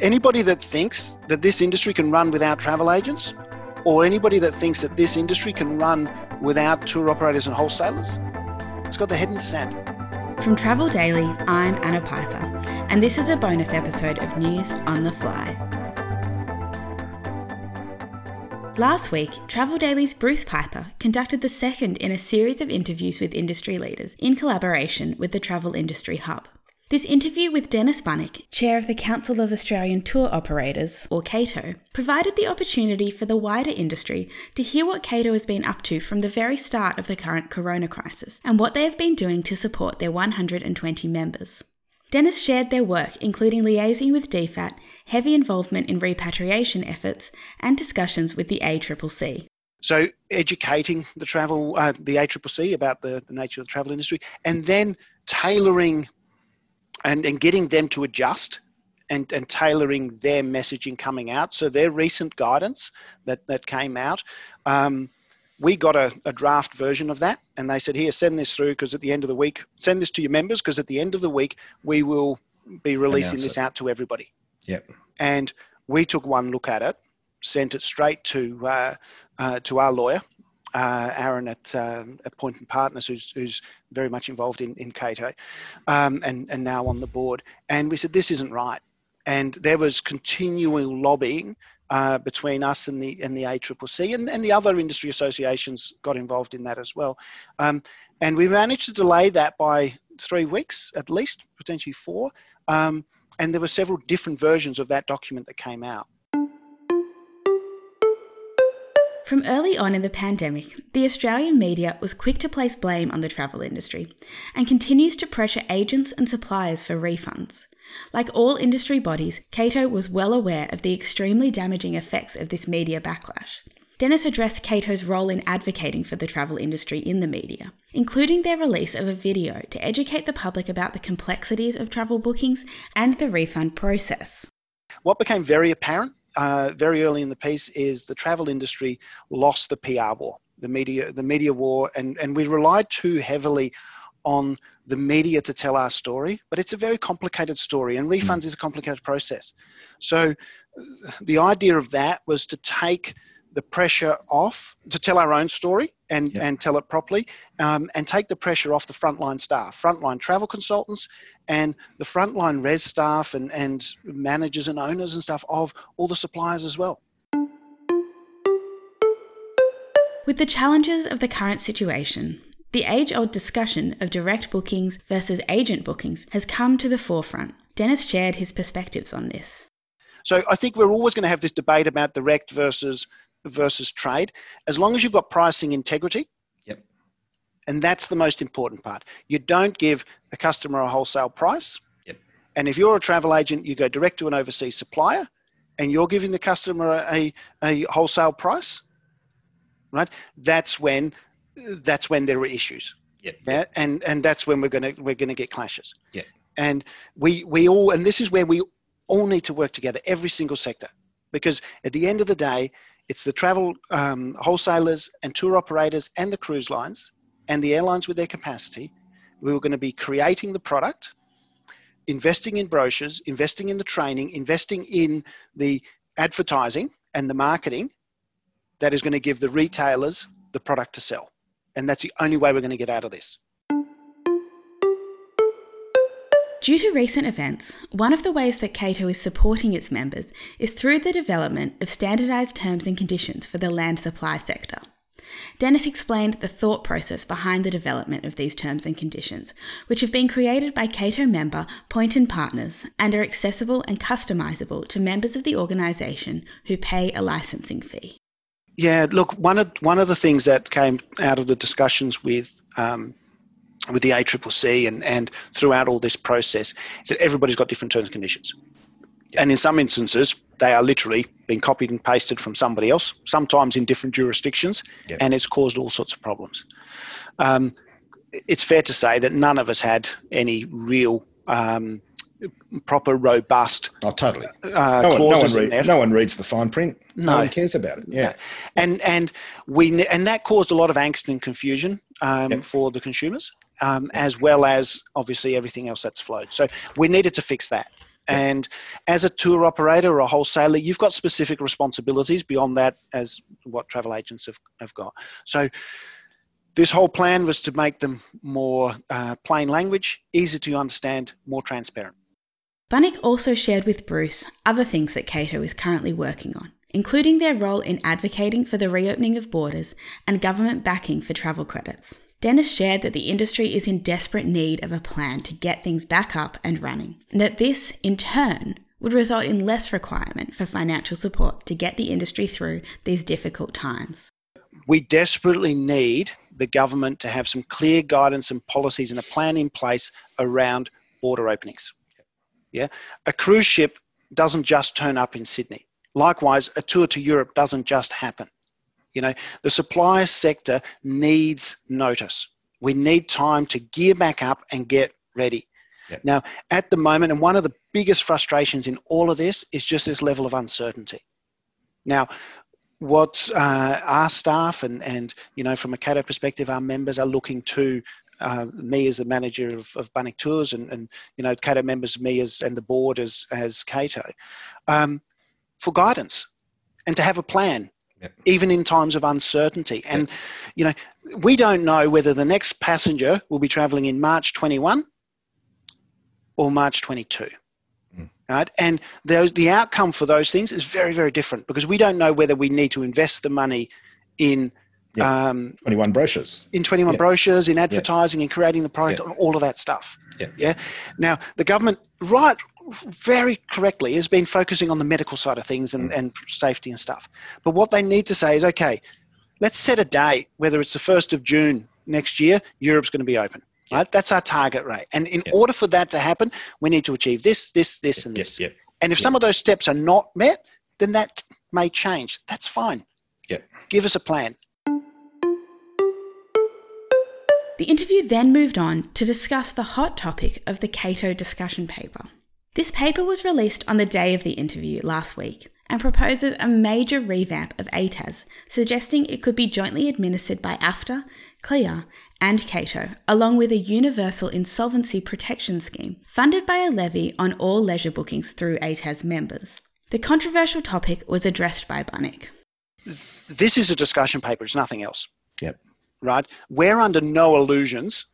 anybody that thinks that this industry can run without travel agents, or anybody that thinks that this industry can run without tour operators and wholesalers, it's got their head in the sand. From Travel Daily, I'm Anna Piper, and this is a bonus episode of News on the Fly. Last week, Travel Daily's Bruce Piper conducted the second in a series of interviews with industry leaders in collaboration with the Travel Industry Hub. This interview with Dennis Bunnik, Chair of the Council of Australian Tour Operators, or CATO, provided the opportunity for the wider industry to hear what CATO has been up to from the very start of the current corona crisis and what they have been doing to support their 120 members. Dennis shared their work, including liaising with DFAT, heavy involvement in repatriation efforts, and discussions with the ACCC. So, educating the travel, uh, the ACCC about the, the nature of the travel industry, and then tailoring and, and getting them to adjust and, and tailoring their messaging coming out. So their recent guidance that, that came out, um, we got a, a, draft version of that and they said, here, send this through because at the end of the week, send this to your members because at the end of the week, we will be releasing this it. out to everybody. Yep. And we took one look at it, sent it straight to, uh, uh, to our lawyer uh, Aaron at, um, at Pointon Partners, who's, who's very much involved in, in Cato um, and, and now on the board. And we said, this isn't right. And there was continual lobbying uh, between us and the and the ACCC and, and the other industry associations got involved in that as well. Um, and we managed to delay that by three weeks at least, potentially four. Um, and there were several different versions of that document that came out. From early on in the pandemic, the Australian media was quick to place blame on the travel industry and continues to pressure agents and suppliers for refunds. Like all industry bodies, Cato was well aware of the extremely damaging effects of this media backlash. Dennis addressed Cato's role in advocating for the travel industry in the media, including their release of a video to educate the public about the complexities of travel bookings and the refund process. What became very apparent uh, very early in the piece is the travel industry lost the PR war, the media, the media war, and, and we relied too heavily on the media to tell our story. But it's a very complicated story, and refunds mm. is a complicated process. So the idea of that was to take the pressure off to tell our own story and, yeah. and tell it properly um, and take the pressure off the frontline staff, frontline travel consultants and the frontline res staff and, and managers and owners and stuff of all the suppliers as well. With the challenges of the current situation, the age old discussion of direct bookings versus agent bookings has come to the forefront. Dennis shared his perspectives on this. So I think we're always going to have this debate about direct versus versus trade, as long as you've got pricing integrity. Yep. And that's the most important part. You don't give a customer a wholesale price. Yep. And if you're a travel agent, you go direct to an overseas supplier and you're giving the customer a, a wholesale price, right? That's when that's when there are issues. Yep. Yeah. And and that's when we're gonna we're gonna get clashes. Yeah. And we we all and this is where we all need to work together, every single sector. Because at the end of the day, it's the travel um, wholesalers and tour operators and the cruise lines and the airlines with their capacity. We were going to be creating the product, investing in brochures, investing in the training, investing in the advertising and the marketing that is going to give the retailers the product to sell. And that's the only way we're going to get out of this. Due to recent events, one of the ways that Cato is supporting its members is through the development of standardised terms and conditions for the land supply sector. Dennis explained the thought process behind the development of these terms and conditions, which have been created by Cato member Pointon Partners and are accessible and customisable to members of the organisation who pay a licensing fee. Yeah, look, one of one of the things that came out of the discussions with um, with the ACCC and, and throughout all this process is that everybody's got different terms and conditions. And in some instances, they are literally being copied and pasted from somebody else, sometimes in different jurisdictions, yep. and it's caused all sorts of problems. Um, it's fair to say that none of us had any real um, proper, robust. Oh, totally. Uh, no, one, no, one read, no, one reads the fine print. No, no one cares about it. Yeah, and and we and that caused a lot of angst and confusion um, yep. for the consumers um, as well as obviously everything else that's flowed. So we needed to fix that. And as a tour operator or a wholesaler, you've got specific responsibilities beyond that as what travel agents have, have got. So this whole plan was to make them more uh, plain language, easy to understand, more transparent. Bunnik also shared with Bruce other things that Cato is currently working on, including their role in advocating for the reopening of borders and government backing for travel credits. Dennis shared that the industry is in desperate need of a plan to get things back up and running, and that this, in turn, would result in less requirement for financial support to get the industry through these difficult times. We desperately need the government to have some clear guidance and policies and a plan in place around border openings. Yeah, a cruise ship doesn't just turn up in Sydney. Likewise, a tour to Europe doesn't just happen. You know, the supplier sector needs notice. We need time to gear back up and get ready. Yep. Now, at the moment, and one of the biggest frustrations in all of this is just this level of uncertainty. Now, what uh, our staff and, and, you know, from a Cato perspective, our members are looking to uh, me as the manager of, of Bunnik Tours and, and you know Cato members, me as and the board as as Cato, um, for guidance and to have a plan, yep. even in times of uncertainty. And yep. you know we don't know whether the next passenger will be travelling in March 21 or March 22. Hmm. Right? And the, the outcome for those things is very, very different because we don't know whether we need to invest the money in yeah. Um, 21 brochures. In 21 yeah. brochures, in advertising, yeah. in creating the product, and all of that stuff. Yeah. yeah. Now, the government, right, very correctly, has been focusing on the medical side of things and, mm. and safety and stuff. But what they need to say is, okay, let's set a date, whether it's the 1st of June next year, Europe's going to be open. Right? That's our target rate. And in order for that to happen, we need to achieve this, this, this, and this. And if some of those steps are not met, then that may change. That's fine. Yeah. Give us a plan. The interview then moved on to discuss the hot topic of the Cato discussion paper. This paper was released on the day of the interview last week and proposes a major revamp of ATAS, suggesting it could be jointly administered by AFTA, CLIA, and Cato, along with a universal insolvency protection scheme funded by a levy on all leisure bookings through ATAS members. The controversial topic was addressed by Bunnik. This is a discussion paper, it's nothing else. Yep right? We're under no illusions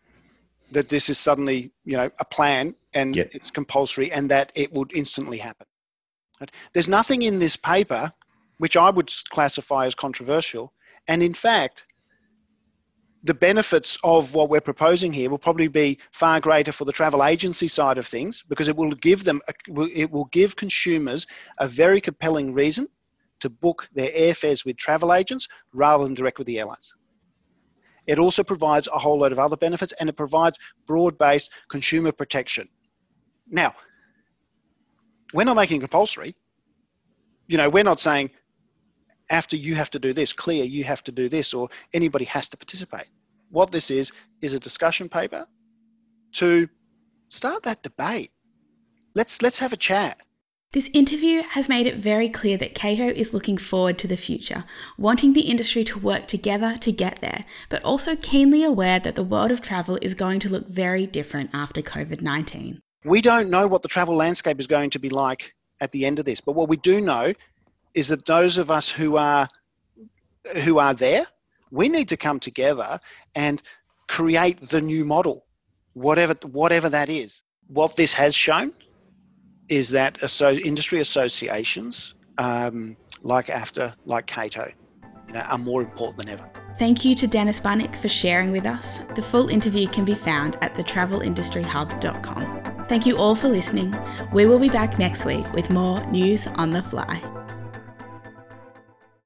that this is suddenly, you know, a plan and it's compulsory and that it would instantly happen. Right? There's nothing in this paper which I would classify as controversial. And in fact, the benefits of what we're proposing here will probably be far greater for the travel agency side of things because it will give them it will give consumers a very compelling reason to book their airfares with travel agents rather than direct with the airlines. It also provides a whole load of other benefits and it provides broad based consumer protection. Now, we're not making compulsory. You know, we're not saying AFTA you have to do this, CLIA you have to do this, or anybody has to participate. What this is, is a discussion paper to start that debate. Let's, let's have a chat. This interview has made it very clear that Cato is looking forward to the future, wanting the industry to work together to get there, but also keenly aware that the world of travel is going to look very different after COVID 19. We don't know what the travel landscape is going to be like at the end of this, but what we do know is that those of us who are who are there, we need to come together and create the new model, whatever whatever that is. What this has shown is that industry associations um, like AFTA, like Cato, you know, are more important than ever. Thank you to Dennis Bunnik for sharing with us. The full interview can be found at thetravelindustryhub.com. Thank you all for listening. We will be back next week with more news on the fly.